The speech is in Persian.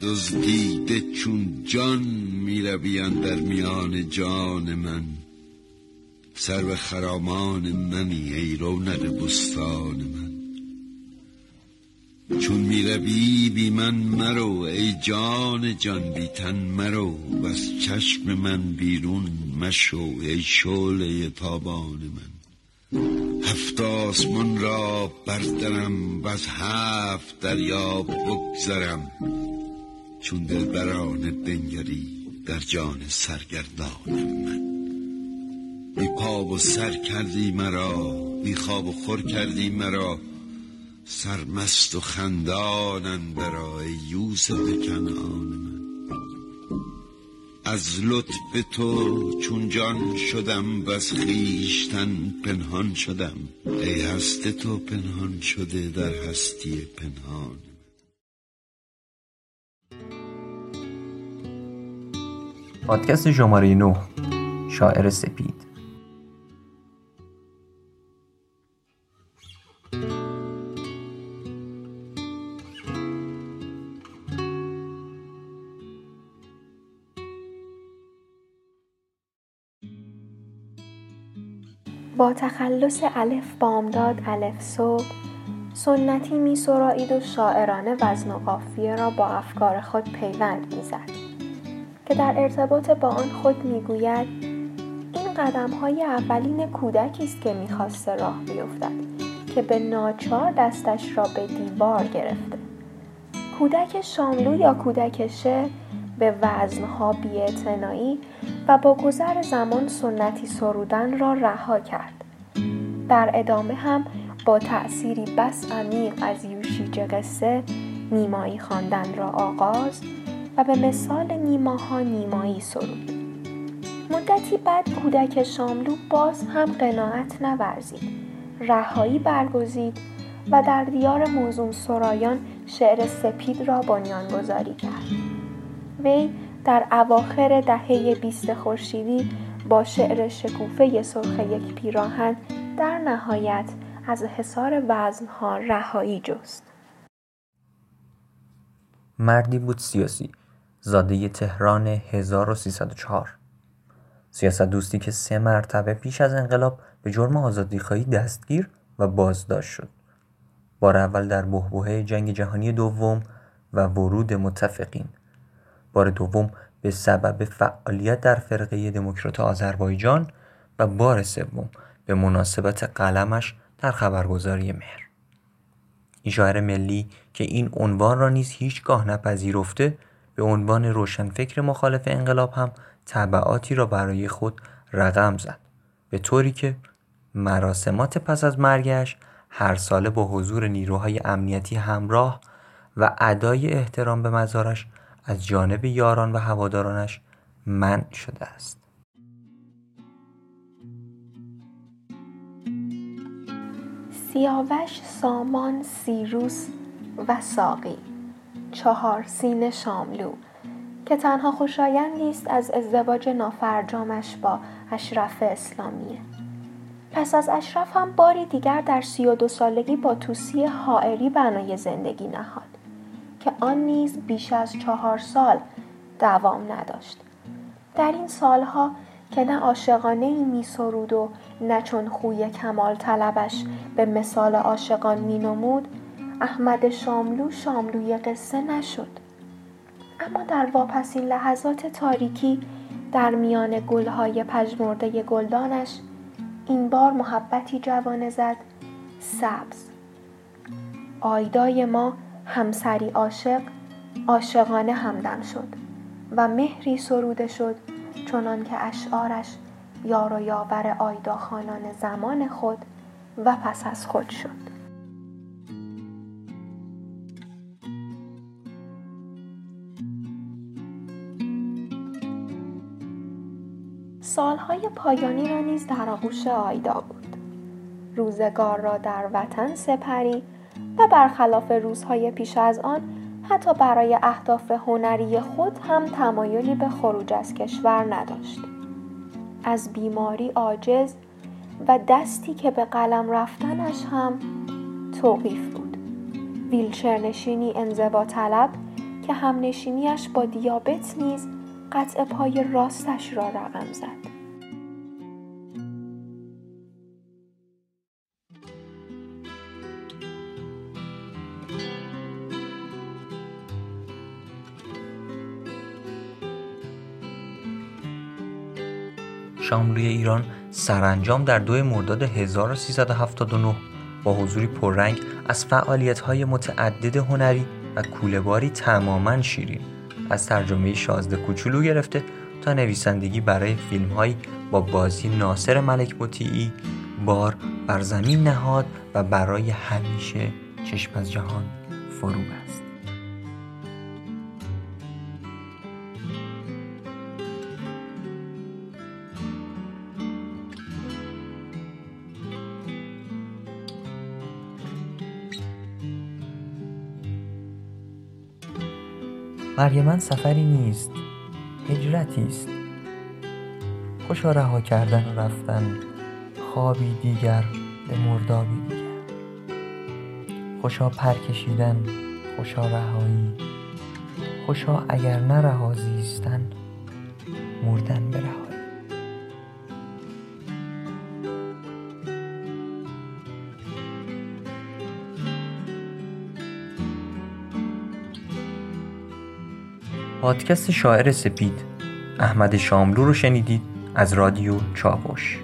دزدیده چون جان میرویان در میان جان من. سر خرامان منی ای رونق بستان من. چون می‌روی بی من مرو ای جان جان بی تن مرو. و از چشم من بیرون مشو ای شعله تابان من. هفت آسمان را بردرم و از هفت دریا بگذرم. چون دلبرانه بنگری در جان سرگردان من. بی پا و سر کردی مرا بی خواب و خور کردی مرا. سرمست و خندانن برای یوسف کنعان من. از لطف تو چون جان شدم و از خویشتن پنهان شدم. ای هست تو پنهان شده در هستی پنهان. پادکست شماره 9 شاعر سپید. با تخلص الف بامداد الف صبح سنتی می و شاعرانه وزن و قافیه را با افکار خود پیوند می‌زد. که در ارتباط با آن خود می‌گوید این قدم های اولین کودکی است که می‌خواسته راه بیفتد که به ناچار دستش را به دیوار گرفته. کودک شاملو یا کودک شعر به وزنها بیاعتنایی و با گذر زمان سنتی سرودن را رها کرد. در ادامه هم با تأثیری بس عمیق از یوشیج قصه نیمایی خواندن را آغاز و به مثال نیماها نیمایی سرود. مدتی بعد کودک شاملو باز هم قناعت نورزید. رهایی برگزید و در دیار موزون سرایان شعر سپید را بنیانگذاری کرد. وی در اواخر دهه بیست خورشیدی با شعر شکوفه سرخ یک پیراهن در نهایت از حصار وزنها رهایی جست. مردی بود سیاسی. زاده تهران 1304 سیاست دوستی که سه مرتبه پیش از انقلاب به جرم آزادیخواهی دستگیر و بازداشت شد. بار اول در بحبوحه جنگ جهانی دوم و ورود متفقین. بار دوم به سبب فعالیت در فرقه دموکرات آذربایجان و بار سوم به مناسبت قلمش در خبرگزاری مهر. این شاعر ملی که این عنوان را نیز هیچگاه نپذیرفته به عنوان روشنفکر مخالف انقلاب هم طبعاتی را برای خود رقم زد. به طوری که مراسمات پس از مرگش هر ساله با حضور نیروهای امنیتی همراه و ادای احترام به مزارش از جانب یاران و هوادارانش منع شده است. سیاوش سامان سیروس و ساقی. چهار سین شاملو که تنها خوشایندی است از ازدواج نافرجامش با اشرف اسلامیه پس از اشرف هم باری دیگر در سی و دو سالگی با توسی حائری بنای زندگی نهاد که آن نیز بیش از چهار سال دوام نداشت. در این سالها که نه عاشقانه ای می سرود و نه چون خوی کمال طلبش به مثال عاشقان می نمود احمد شاملو شاملوی قصه نشد. اما در واپسین لحظات تاریکی در میان گلهای پژمرده گلدانش این بار محبتی جوانه زد سبز. آیدای ما همسری عاشق عاشقانه همدم شد و مهری سروده شد چنان که اشعارش یار و یاور آیداخانان زمان خود و پس از خود شد. سالهای پایانی را نیز در آغوش آیدا بود. روزگار را در وطن سپری و برخلاف روزهای پیش از آن حتی برای اهداف هنری خود هم تمایلی به خروج از کشور نداشت. از بیماری عاجز و دستی که به قلم رفتنش هم توقیف بود. ویلچر نشینی انزوا طلب که همنشینیش با دیابت نیز قطع پای راستش را رقم زد. شاملوی ایران سرانجام در دو مرداد 1379 با حضوری پررنگ از فعالیت‌های متعدد هنری و کولهباری تماما شیرین. از ترجمه شازده کوچولو گرفته تا نویسندگی برای فیلمهایی با بازی ناصر ملک بطیعی بار بر زمین نهاد و برای همیشه چشم از جهان فرو است مرگ من سفری نیست هجرتی است. خوشا رها کردن و رفتن خوابی دیگر به مردابی دیگر. خوشا پر کشیدن خوشا رهایی. خوشا اگر نه رها زیستن مردن به رهایی پادکست شاعر سپید. احمد شاملو رو شنیدید از رادیو چاوش.